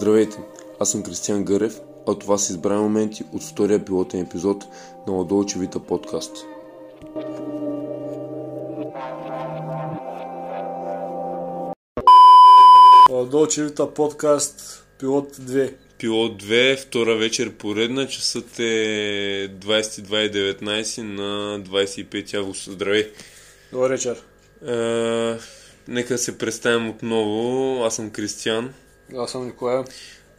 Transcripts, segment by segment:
Здравейте, аз съм Кристиан Гърев, а това са избрани моменти от втория пилотен епизод на Ладолчевита подкаст. Ладолчевита подкаст пилот 2. Пилот 2, втора вечер поредна, часът е 22.19 на 25 август. Здравей! Добър вечер. Е, нека се представим отново. Аз съм Кристиан. Аз съм Николай.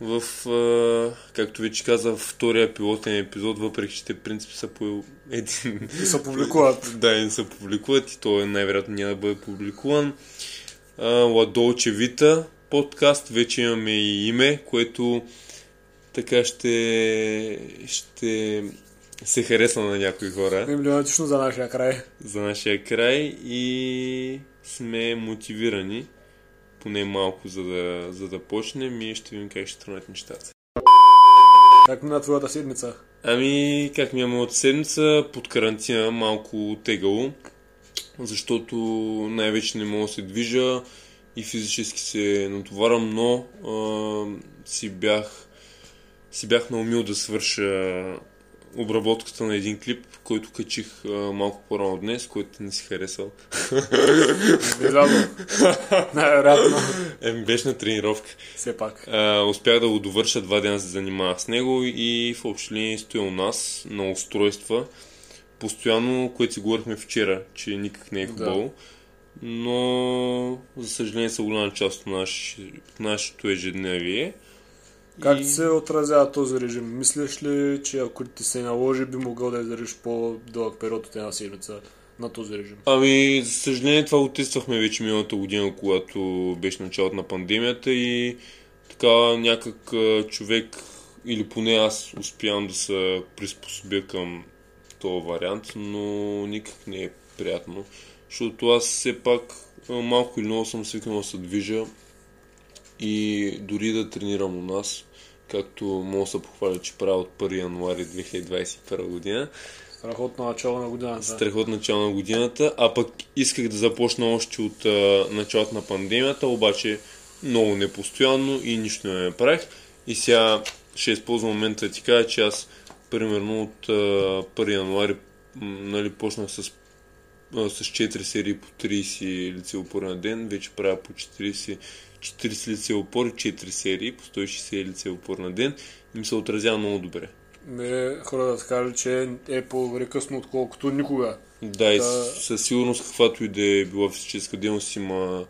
В, е, както вече каза, втория пилотен епизод, въпреки че те принципи са по един... И се публикуват. да, не се публикуват и той най-вероятно няма да бъде публикуван. Е, Ладолче Вита подкаст, вече имаме и име, което така ще, ще се харесва на някои хора. Емблематично за нашия край. За нашия край и сме мотивирани поне малко, за да, за да почнем и ще видим как ще тръгнат нещата. Как мина твоята седмица? Ами, как ми е моята седмица? Под карантина малко тегало, защото най-вече не мога да се движа и физически се натоварам, но а, си бях си бях наумил да свърша обработката на един клип, който качих а, малко по-рано днес, който не си харесал. Виждам. Най-вероятно. Еми, беше на тренировка. Все пак. А, успях да го довърша два дена, се занимава с него и в общи стоя у нас на устройства. Постоянно, което си говорихме вчера, че никак не е хубаво. Да. Но, за съжаление, са голяма част от, наш, от нашето ежедневие. Как и... се отразява този режим? Мислиш ли, че ако ти се наложи, би могъл да издържиш по-дълъг период от една седмица на този режим? Ами, за съжаление, това го тествахме вече миналата година, когато беше началото на пандемията и така някак човек, или поне аз успявам да се приспособя към този вариант, но никак не е приятно, защото аз все пак малко или много съм свикнал да се движа и дори да тренирам у нас, както мога да се похваля, че правя от 1 януари 2021 година. Страхотно начало на годината. Страхотно начало на годината, а пък исках да започна още от а, началото на пандемията, обаче много непостоянно и нищо не направих. И сега ще използвам момента да ти кажа, че аз примерно от а, 1 януари нали, почнах с с 4 серии по 30 лице опори на ден, вече правя по 40 40 лице опори, 4 серии по 160 лице опор на ден и ми се отразява много добре. Не, хора да кажа, че е по-добре късно, отколкото никога. Да, и със сигурност каквато и да е била физическа дейност има,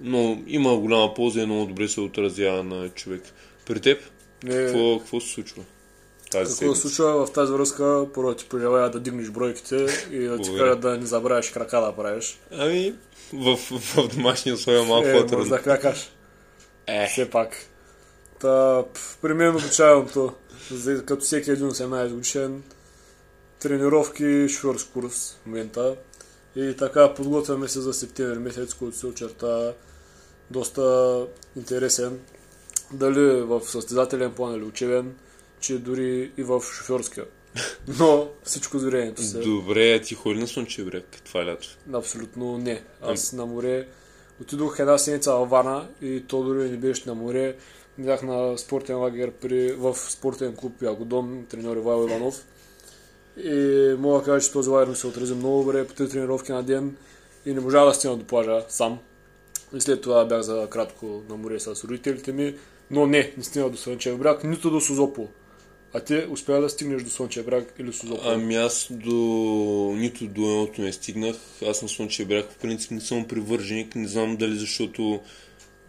но има голяма полза и много добре се отразява на човек. При теб, не, какво, какво се случва? Тази какво се случва в тази връзка? Първо ти пожелая да дигнеш бройките и да ти кажа да не забравяш крака да правиш. Ами, в, в домашния условия малко е, по-трудно. да кракаш. Е. Все пак. Та, при мен обичайното, като всеки един 18 годишен, тренировки, шофьорски курс в момента. И така подготвяме се за септември месец, който се очерта доста интересен. Дали в състезателен план или учебен, че дори и в шофьорския. Но всичко зрението се... Добре, ти ходи на Слънчев бряг това лято? Абсолютно не. Аз а... на море отидох една седмица в Вана и то дори не беше на море. Бях на спортен лагер при, в спортен клуб Ягодон, треньор Ивайло Иванов. И мога да кажа, че този лагер ми се отрази много добре по три тренировки на ден и не можа да стигна до плажа сам. И след това бях за кратко на море с родителите ми, но не, не стигна до Слънчев бряг, нито до Созопо. А ти успя да стигнеш до Слънчев бряг или Созопол? Ами аз до... нито до едното не стигнах. Аз на Слънчев бряг по принцип не съм привърженик. Не знам дали защото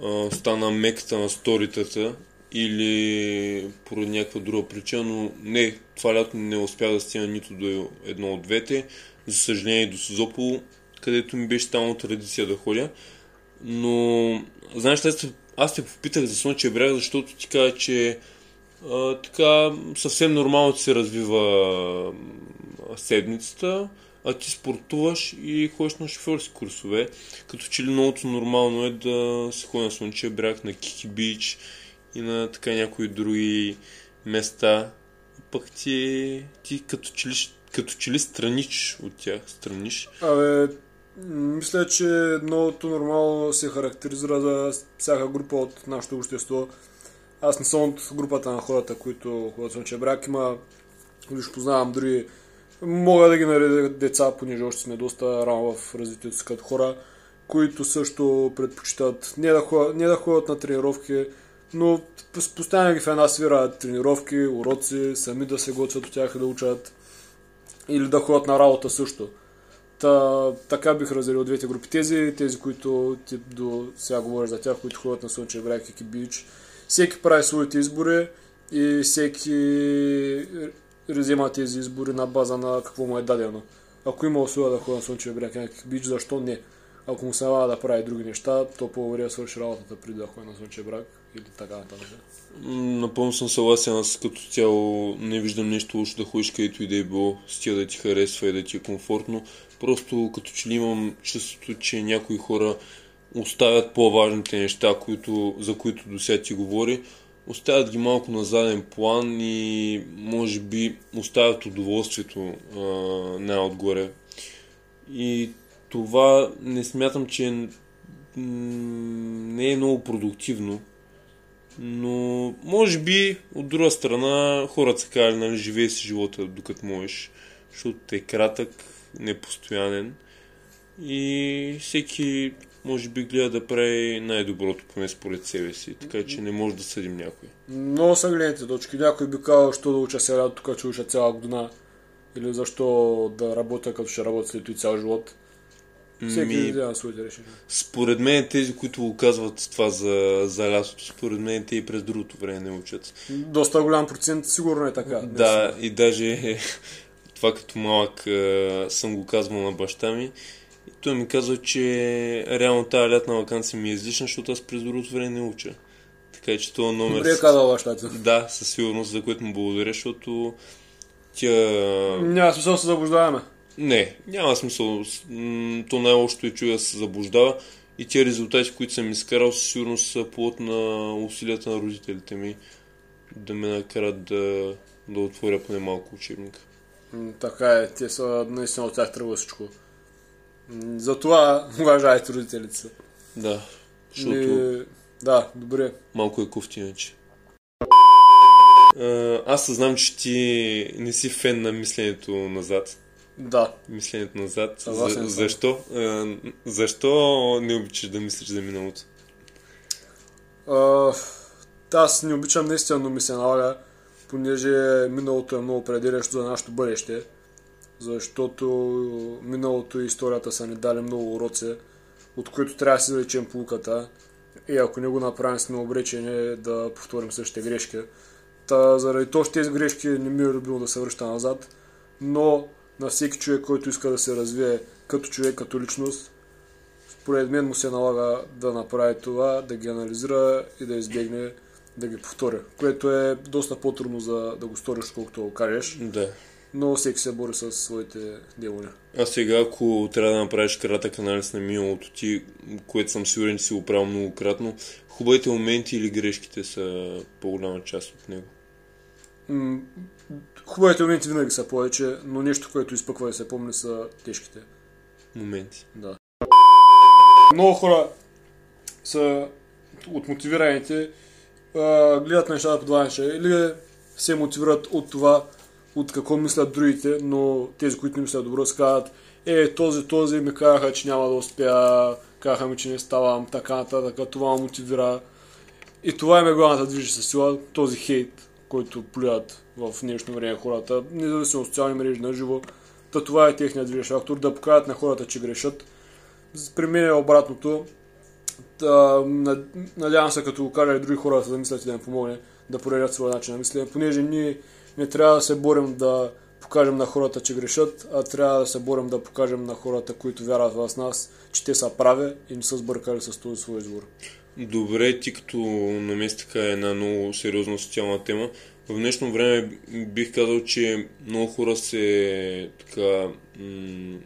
а, стана меката на сторитата или поради някаква друга причина, но не, това лято не успя да стигна нито до едно от двете. За съжаление до Созопол, където ми беше станало традиция да ходя. Но, знаеш, аз, аз те попитах за Слънчев бряг, защото ти каза, че така съвсем нормално се развива седмицата, а ти спортуваш и ходиш на шофьорски курсове. Като че ли многото нормално е да се ходи на Слънчев бряг, на Кики Бич и на така някои други места. Пък ти, ти като, че ли, като че ли страниш от тях, страниш. Абе, мисля, че многото нормално се характеризира за всяка група от нашето общество аз не съм от групата на хората, които ходят слънчев брак. Има, лично познавам дори, мога да ги наредя деца, понеже още сме доста рано в развитието си като хора, които също предпочитат не да ходят, не да ходят на тренировки, но постоянно ги в една свира тренировки, уроци, сами да се готвят от тях и да учат или да ходят на работа също. Та, така бих разделил двете групи. Тези, тези, които ти до сега говориш за тях, които ходят на Слънчев бряг и Бич. Всеки прави своите избори и всеки взема тези избори на база на какво му е дадено. Ако има условия да ходя на Слънчев бряг и Бич, защо не? Ако му се налага да прави други неща, то по-добре да свърши работата преди да ходи на Слънчев бряг или така нататък. Напълно съм съгласен, аз като цяло не виждам нещо лошо да ходиш където и да е било, с тя да ти харесва и да ти е комфортно. Просто като че ли имам чувството, че някои хора оставят по-важните неща, които, за които до сега ти говори, оставят ги малко на заден план и може би оставят удоволствието а, най-отгоре. И това не смятам, че не е много продуктивно. Но може би от друга страна хората са казали, нали, живее си живота докато можеш, защото е кратък, непостоянен и всеки може би гледа да прави най-доброто, поне според себе си, така че не може да съдим някой. Много са гледните точки. Някой би казал, що да уча сега, тук че уча цяла година. Или защо да работя, като ще работя след и цял живот. Всеки Ми, взема своите решения. Според мен тези, които го казват това за, за лятото, според мен те и през другото време не учат. Доста голям процент сигурно е така. Да, и даже това като малък съм го казвал на баща ми. Той ми казва, че реално тази лятна вакансия ми е излишна, защото аз през другото време не уча. Така че това номер... Добре е казал бащата. Да, със сигурност, за което му благодаря, защото тя... Няма смисъл да се заблуждаваме. Не, няма смисъл. То най-лошото е, че да се заблуждава и тези резултати, които съм изкарал, със сигурност са плод на усилията на родителите ми да ме накарат да, да отворя поне малко учебника. Така е, те са наистина от тях тръгва всичко. Затова уважайте родителите си. Да, защото... И... Да, добре. Малко е кофти иначе. Аз съзнам, че ти не си фен на мисленето назад. Да. Мисленето назад. За, защо? защо не обичаш да мислиш за миналото? А, аз не обичам наистина, но ми се налага понеже миналото е много определящо за нашето бъдеще, защото миналото и историята са ни дали много уроци, от които трябва да си залечем полуката и ако не го направим сме обречени да повторим същите грешки. Та, заради точно тези грешки не ми е любимо да се връща назад, но на всеки човек, който иска да се развие като човек, като личност, според мен му се налага да направи това, да ги анализира и да избегне да ги повторя, което е доста по-трудно за да го сториш, колкото го кажеш. Да. Но всеки се бори с своите демони. А сега, ако трябва да направиш кратък анализ на миналото ти, което съм сигурен, че си го правил многократно, хубавите моменти или грешките са по-голяма част от него? Хубавите моменти винаги са повече, но нещо, което изпъква и се помни са тежките. Моменти. Да. Много хора са от мотивираните гледат нещата по два неща. Или се мотивират от това, от какво мислят другите, но тези, които не мислят добро, се казват, е, този, този ми казаха, че няма да успя, казаха ми, че не ставам, така нататък, това ме мотивира. И това е главната движеща сила, този хейт, който плюят в днешно време хората, независимо от социални мрежи на живо. Та това е техният движещ фактор, да покажат на хората, че грешат. При мен е обратното. Та, надявам се, като го кажа и други хора да мислят и да им помогне да проявят своя начин на мислене, понеже ние не трябва да се борим да покажем на хората, че грешат, а трябва да се борим да покажем на хората, които вярват в нас, че те са прави и не са сбъркали с този свой избор. Добре, ти като намеси така една много сериозна социална тема, в днешно време бих казал, че много хора се така м-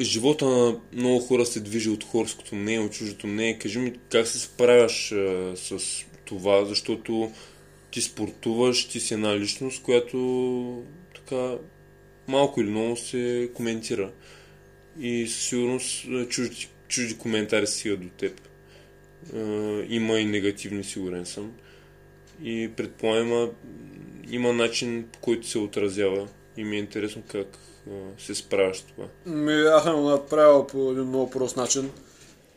живота на много хора се движи от хорското мнение, от чуждото мнение. Кажи ми как се справяш а, с това, защото ти спортуваш, ти си една личност, която така малко или много се коментира. И със сигурност чужди, чужди коментари стигат до теб. А, има и негативни, сигурен съм. и предполагам има начин по който се отразява и ми е интересно как а, се справяш това. Ми, аз съм направил по един много прост начин,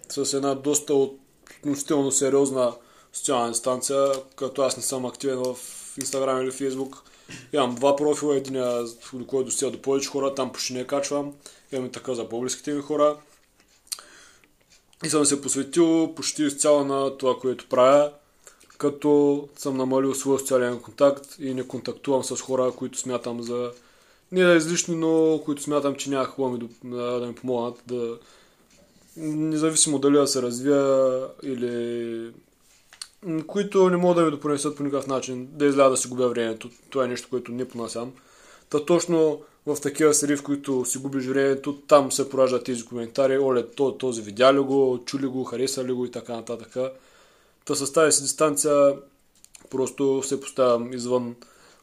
с една доста относително сериозна социална инстанция, като аз не съм активен в Instagram или Facebook. Имам два профила, един до който достига до повече хора, там почти не качвам. Имам и така за по-близките ми хора. И съм се посветил почти изцяло на това, което правя, като съм намалил своя социален контакт и не контактувам с хора, които смятам за не да излишни, но които смятам, че няма хубаво ми да, да ми помогнат да независимо дали да се развия или които не могат да ми допринесат по никакъв начин, да изляза да си губя времето. Това е нещо, което не понасям. Та точно в такива среди, в които си губиш времето, там се пораждат тези коментари. Оле, то, този видя ли го, чули го, хареса ли го и така нататък. Та с тази си дистанция просто се поставям извън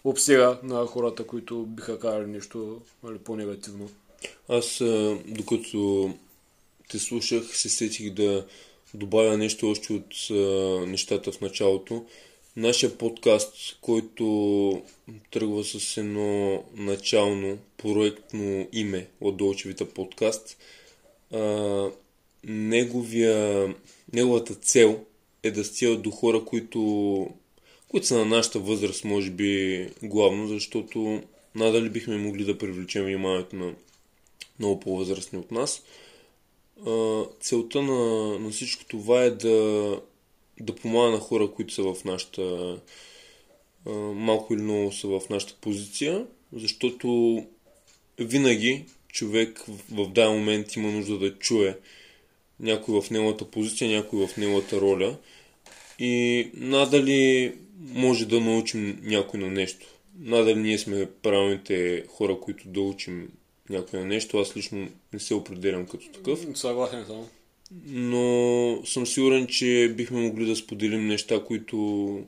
обсега на хората, които биха казали нещо нали, по-негативно. Аз, докато те слушах, се сетих да добавя нещо още от а, нещата в началото. Нашия подкаст, който тръгва с едно начално проектно име от Долчевита подкаст, а, неговия, неговата цел е да стига до хора, които, които са на нашата възраст, може би главно, защото надали бихме могли да привлечем вниманието на много по-възрастни от нас целта на, на всичко това е да, да помага на хора, които са в нашата а, малко или много са в нашата позиция, защото винаги човек в, в даден момент има нужда да чуе някой в неговата позиция, някой в неговата роля и надали може да научим някой на нещо. Надали ние сме правилните хора, които да учим някое нещо. Аз лично не се определям като такъв. Съгласен съм. Но съм сигурен, че бихме могли да споделим неща, които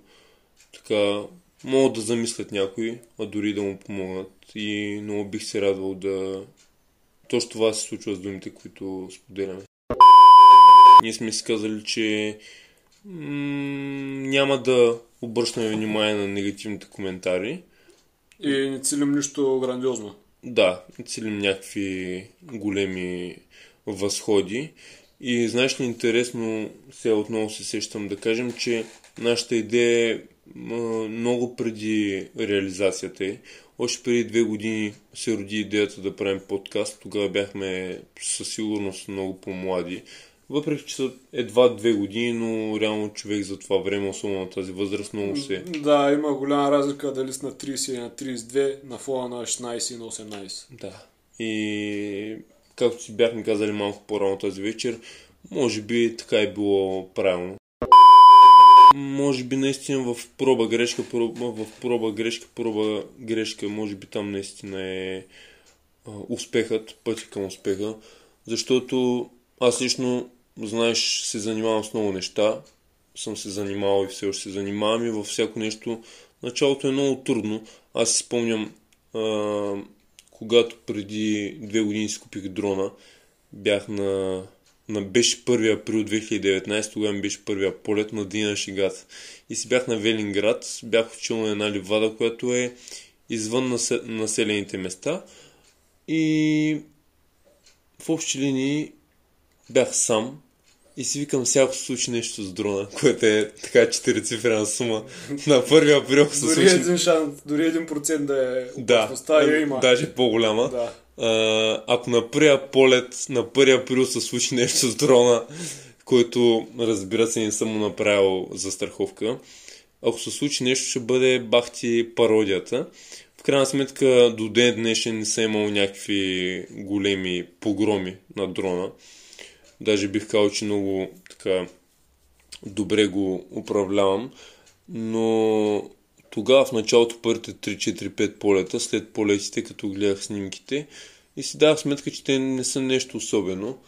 така могат да замислят някой, а дори да му помогнат. И много бих се радвал да... Точно това се случва с думите, които споделяме. Ние сме си казали, че м- няма да обръщаме внимание на негативните коментари. И не целим нищо грандиозно. Да, целим някакви големи възходи. И знаеш ли, интересно, сега отново се сещам да кажем, че нашата идея е много преди реализацията е. Още преди две години се роди идеята да правим подкаст. Тогава бяхме със сигурност много по-млади. Въпреки, че са едва две години, но реално човек за това време, особено на тази възраст, много се... Да, има голяма разлика дали си на 30 или на 32, на фона на 16 и на 18. Да. И както си бяхме казали малко по-рано тази вечер, може би така е било правилно. Може би наистина в проба грешка, проба, в проба грешка, проба грешка, може би там наистина е успехът, пъти към успеха, защото аз лично знаеш, се занимавам с много неща. Съм се занимавал и все още се занимавам и във всяко нещо. Началото е много трудно. Аз си спомням, а, когато преди две години си купих дрона, бях на, на беше 1 април 2019, тогава ми беше първия полет на Дина Шигат. И си бях на Велинград, бях учил на една ливада, която е извън населените места. И в общи линии бях сам и си викам всяко се случи нещо с дрона, което е така четирицифрена сума на 1 април се дори случи. Един шанс, дори един процент да е опасността да, я има. Даже по-голяма. Да. А, ако на първия полет, на 1 април се случи нещо с дрона, който разбира се не съм му направил за страховка, ако се случи нещо, ще бъде бахти пародията. В крайна сметка до ден днешен не съм имал някакви големи погроми на дрона. Даже бих казал, че много така добре го управлявам. Но тогава в началото първите 3-4-5 полета, след полетите, като гледах снимките, и си давах сметка, че те не са нещо особено.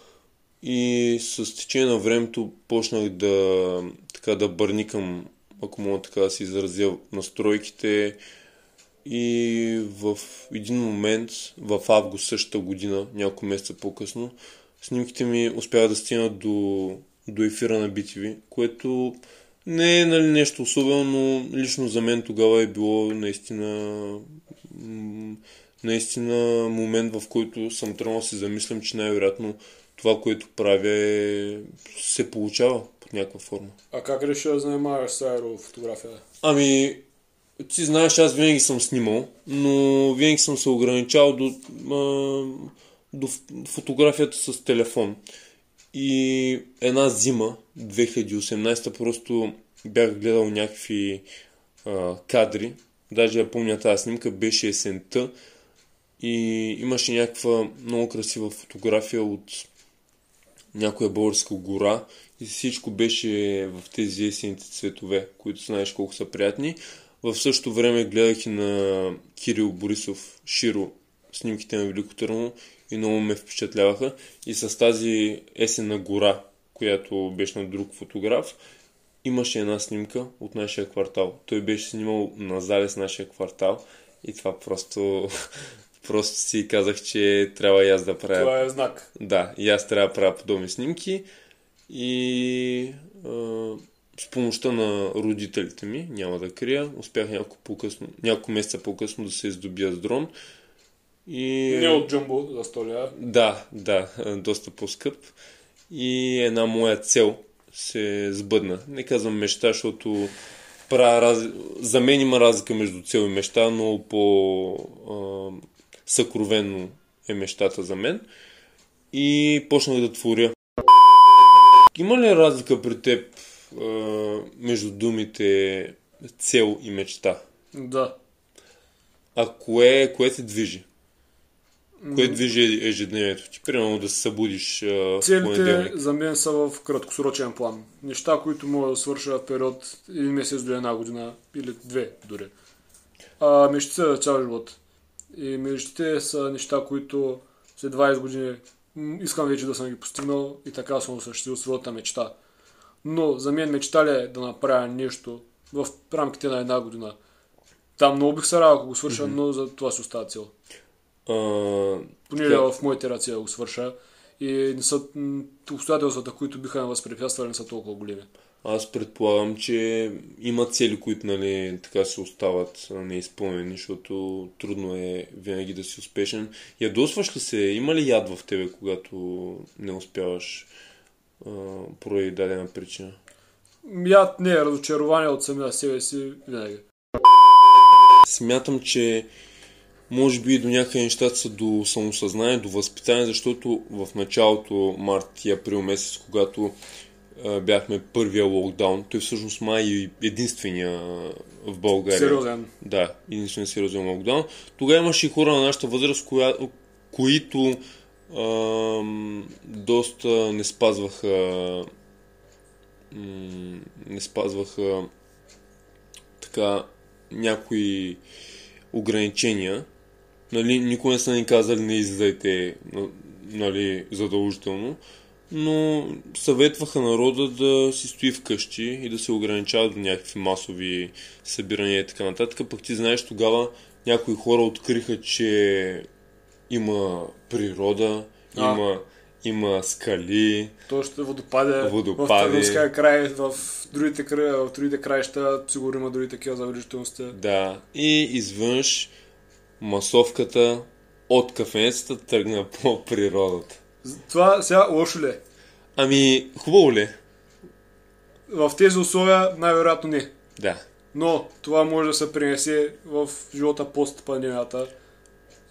И с течение на времето почнах да, така, да бърникам, ако мога така да се изразя, настройките. И в един момент, в август същата година, няколко месеца по-късно, снимките ми успяват да стигнат до, до ефира на BTV, което Не е нали, нещо особено, но лично за мен тогава е било наистина наистина момент, в който съм тръгнал да се замислям, че най-вероятно това, което правя е, се получава под някаква форма. А как реши да занимаваш с аерофотография? Ами, ти знаеш, аз винаги съм снимал, но винаги съм се ограничавал до, а, до фотографията с телефон. И една зима, 2018, просто бях гледал някакви а, кадри. Даже я помня тази снимка, беше есента. И имаше някаква много красива фотография от някоя българска гора. И всичко беше в тези есените цветове, които знаеш колко са приятни. В същото време гледах и на Кирил Борисов Широ снимките на Велико Търново и много ме впечатляваха. И с тази есенна гора, която беше на друг фотограф, имаше една снимка от нашия квартал. Той беше снимал на залез нашия квартал и това просто просто си казах, че трябва и аз да правя. Това е знак. Да, и аз трябва да правя подобни снимки и а, с помощта на родителите ми, няма да крия, успях няколко, по-късно, няколко месеца по-късно да се издобия с дрон. И... Не от джамбо за 100 ля. Да, да, доста по-скъп. И една моя цел се сбъдна. Не казвам мечта, защото правя раз... за мен има разлика между цел и мечта, но по а, съкровенно е мечтата за мен. И почнах да творя. Има ли разлика при теб а, между думите цел и мечта? Да. А кое, кое те движи? Кое движи ежедневието ти? Примерно да се събудиш а, Целите за мен са в краткосрочен план. Неща, които мога да свърша в период един месец до една година или две дори. А мечтите за цял живот. И мечтите са неща, които след 20 години искам вече да съм ги постигнал и така съм осъществил своята мечта. Но за мен мечта ли е да направя нещо в рамките на една година? Там много бих се радвал, ако го свърша, mm-hmm. но за това си остава цел. Uh, Поне така... в моите ръци да го свърша. И не са, обстоятелствата, които биха ме възпрепятствали, не са толкова големи. Аз предполагам, че има цели, които нали, така се остават неизпълнени, защото трудно е винаги да си успешен. Ядосваш ли се? Има ли яд в тебе, когато не успяваш а, поради дадена причина? Яд не е разочарование от самия себе си винаги. Смятам, че може би до някъде нещата са до самосъзнание, до възпитание, защото в началото март и април месец, когато бяхме първия локдаун. Той всъщност май е единствения в България. Сериозен. Да, единствен сериозен локдаун. Тогава имаше и хора на нашата възраст, коя, които а, доста не спазваха не спазваха така някои ограничения. Нали, никога не са ни казали не излезайте нали, задължително но съветваха народа да си стои вкъщи и да се ограничава до някакви масови събирания и така нататък. Пък ти знаеш, тогава някои хора откриха, че има природа, а. има, има скали. Точно водопаде. водопаде. В край, в другите, в другите краища, сигурно има други такива забележителности. Да. И извънш масовката от кафенецата тръгна по природата. Това сега лошо ли е? Ами, хубаво ли е? В тези условия най-вероятно не. Да. Но това може да се принесе в живота пост пандемията.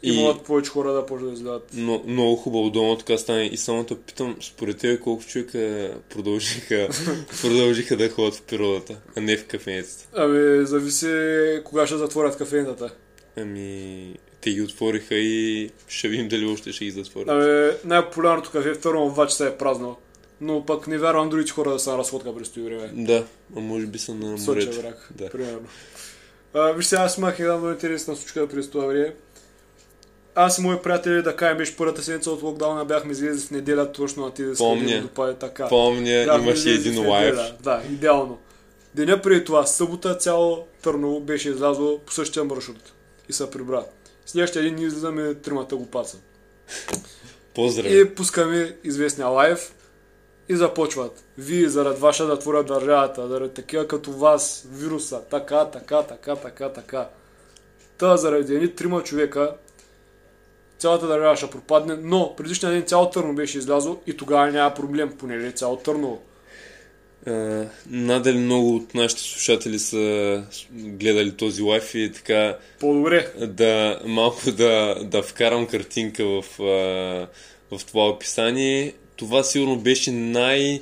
И, и могат повече хора да почнат да изгледат. Но, много хубаво дома така стане. И само да питам, според тебе колко човека продължиха, продължиха да ходят в природата, а не в кафенецата? Ами, зависи кога ще затворят кафенетата. Ами, те ги отвориха и ще видим дали още ще ги затворят. Абе, най-популярното кафе в Търново обаче се е празно. Но пък не вярвам другите хора да са на разходка през това време. Да, а може би са на морето. Соча брак, да. примерно. А, вижте, аз имах една много интересна случка през това време. Аз и мои приятели, да кажем, беше първата седмица от локдауна, бяхме излезли в неделя точно на тези Помня, допаде така. помня, бяхме имаше един лайв. Да, идеално. Деня преди това, събота цяло Търново беше излязло по същия маршрут и се прибра. Следващия ден ние излизаме тримата го паца. Поздрави. И пускаме известния лайв И започват. Вие заради ваша да творя държавата, заради такива като вас, вируса, така, така, така, така, така. Та заради едни трима човека цялата държава ще пропадне, но предишния ден цяло Търно беше излязло и тогава няма проблем, поне цяло Търново. Uh, надали много от нашите слушатели са гледали този лайф и така... По-добре. Да, малко да, да вкарам картинка в, uh, в това описание. Това сигурно беше най...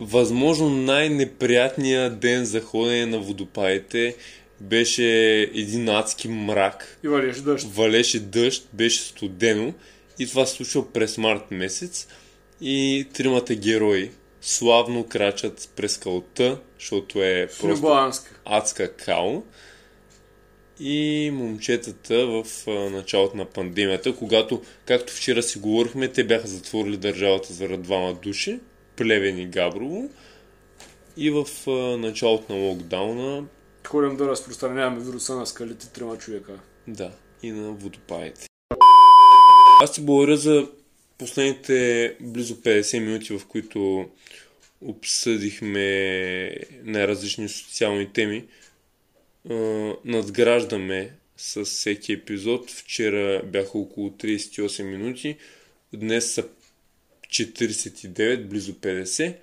Възможно най-неприятният ден за ходене на водопадите беше един адски мрак. И валеше дъжд. Валеше дъжд, беше студено и това се случва през март месец и тримата герои славно крачат през калта, защото е просто адска кал. И момчетата в началото на пандемията, когато, както вчера си говорихме, те бяха затворили държавата заради двама души, Плевен и Габрово. И в началото на локдауна ходим да разпространяваме вируса на скалите трима човека. Да, и на водопадите. Аз ти благодаря за последните близо 50 минути, в които обсъдихме най-различни социални теми. Надграждаме с всеки епизод. Вчера бяха около 38 минути, днес са 49, близо 50.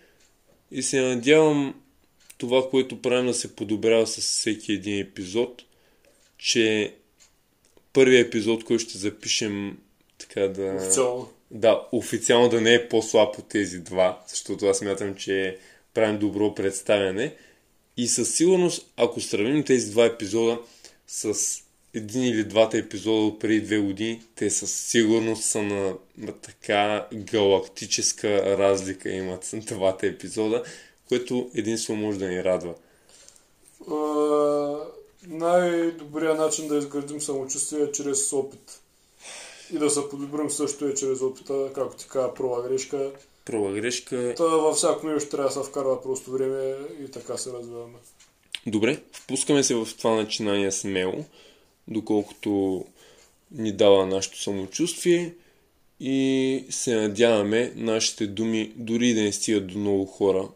И се надявам това, което правим да се подобрява с всеки един епизод, че първият епизод, който ще запишем така да... Официално. Да, официално да не е по-слаб от тези два, защото аз смятам, че правим добро представяне. И със сигурност, ако сравним тези два епизода с един или двата епизода от преди две години, те със сигурност са на, на така галактическа разлика имат двата епизода което единствено може да ни радва? Uh, най-добрият начин да изградим самочувствие е чрез опит. И да се подобрим също е чрез опита, както ти казва, проба грешка. Проба грешка. Та във всяко нещо трябва да се вкарва просто време и така се развиваме. Добре, впускаме се в това начинание смело, доколкото ни дава нашето самочувствие и се надяваме нашите думи дори да не стигат до много хора,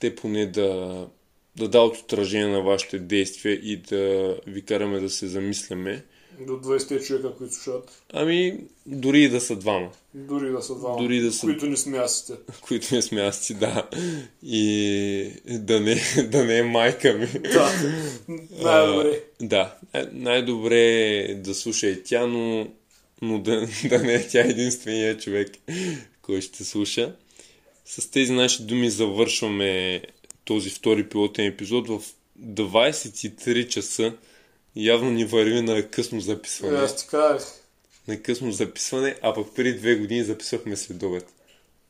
те поне да, да дават отражение на вашите действия и да ви караме да се замисляме. До 20 човека, които слушат. Ами, дори и да са двама. Дори да са двама. Дори да са... Които не сме които не сме да. И да не, да не е майка ми. Да, най-добре. А, да, най-добре е да слуша и тя, но, но да, да не е тя единствения човек, който ще слуша. С тези наши думи завършваме този втори пилотен епизод в 23 часа. Явно ни върви на късно записване. Аз ти казах. На късно записване, а пък преди две години записвахме след обед.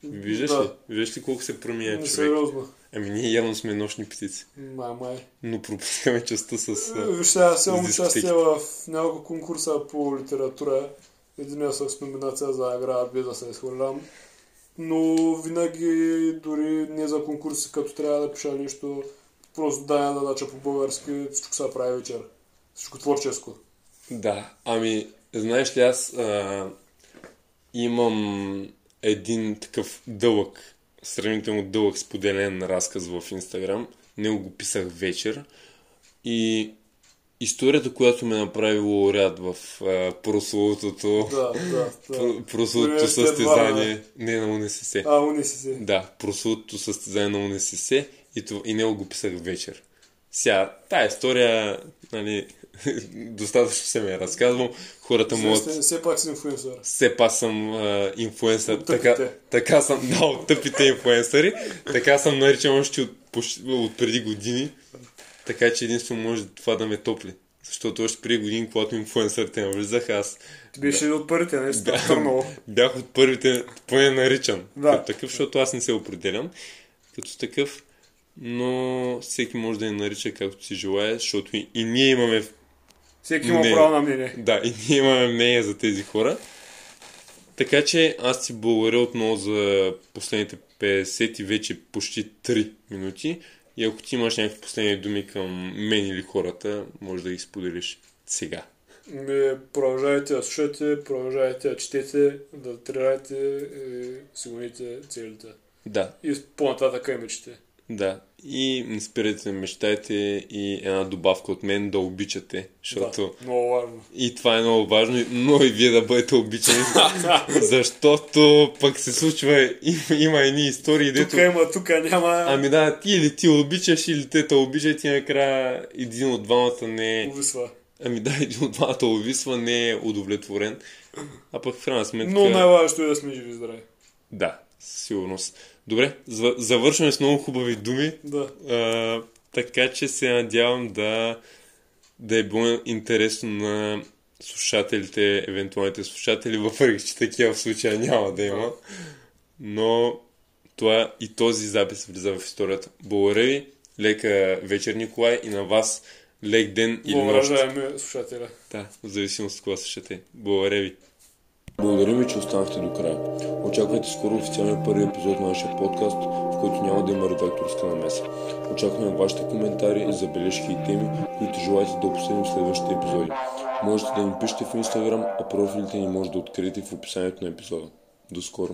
Виждаш да. ли? Виждаш ли колко се променя човек? Сериозно. Ами ние явно сме нощни птици. Май, май. Но пропускаме частта с... Виж, аз имам участие в няколко конкурса по литература. Единия с номинация за награда, без да се изхвърлям но винаги, дори не за конкурси, като трябва да пиша нещо, просто дай задача по български, всичко се прави вечер. Всичко творческо. Да, ами, знаеш ли, аз а, имам един такъв дълъг, сравнително дълъг споделен разказ в Инстаграм. Него го писах вечер. И историята, която ме направи лауреат в а, прословутото, да, да, да. прословутото състезание, не на УНСС. А, УНСС. Да, прословутото състезание на УНСС и, това, и него го писах вечер. Сега, тая история, нали, достатъчно се ме е разказвал. Хората му... Все пак си инфуенсър. Все пак съм а, инфуенсър. Така, така съм, да, от тъпите инфуенсъри. така съм наричан още от, от преди години. Така че единствено може това да ме топли. Защото още преди години, когато инфуенсърите навлизах, аз... Ти беше да, от първите, не си бях, бях от първите, поне наричан. Да. Като такъв, защото аз не се определям като такъв. Но всеки може да я нарича както си желая, защото и, и ние имаме... Всеки има право на мнение. Да, и ние имаме мнение за тези хора. Така че аз ти благодаря отново за последните 50 и вече почти 3 минути. И ако ти имаш някакви последни думи към мен или хората, може да ги споделиш сега. Ми, продължавайте да слушате, продължавайте да четете, да тренирате и си гоните целите. Да, И по-нататък имечите. да. И не спирайте да мечтайте и една добавка от мен да обичате, защото Да, много важно. и това е много важно, но и вие да бъдете обичани, защото пък се случва, има, има едни истории, дето... Тук има, тук няма. Ами да, ти или ти обичаш, или те те обичат и накрая един от двамата не е... Увисва. Ами да, един от двамата увисва, не е удовлетворен. А пък в крайна сметка... Но най-важното е да сме живи и здрави. Да, със сигурност. Добре, зав- завършваме с много хубави думи. Да. А, така че се надявам да, да е било интересно на слушателите, евентуалните слушатели, въпреки че такива в случая няма да има. Но това и този запис влиза в историята. Благодаря ви, лека вечер, Николай, и на вас лек ден или нощ. Уважаеми слушателя. Да, в зависимост от кога слушате. Благодаря ви. Благодаря ви, че останахте до края. Очаквайте скоро официалния първи епизод на нашия подкаст, в който няма да има редакторска намеса. Очакваме вашите коментари, забележки и теми, които желаете да обсъдим в следващите епизоди. Можете да ни пишете в Instagram, а профилите ни може да откриете в описанието на епизода. До скоро!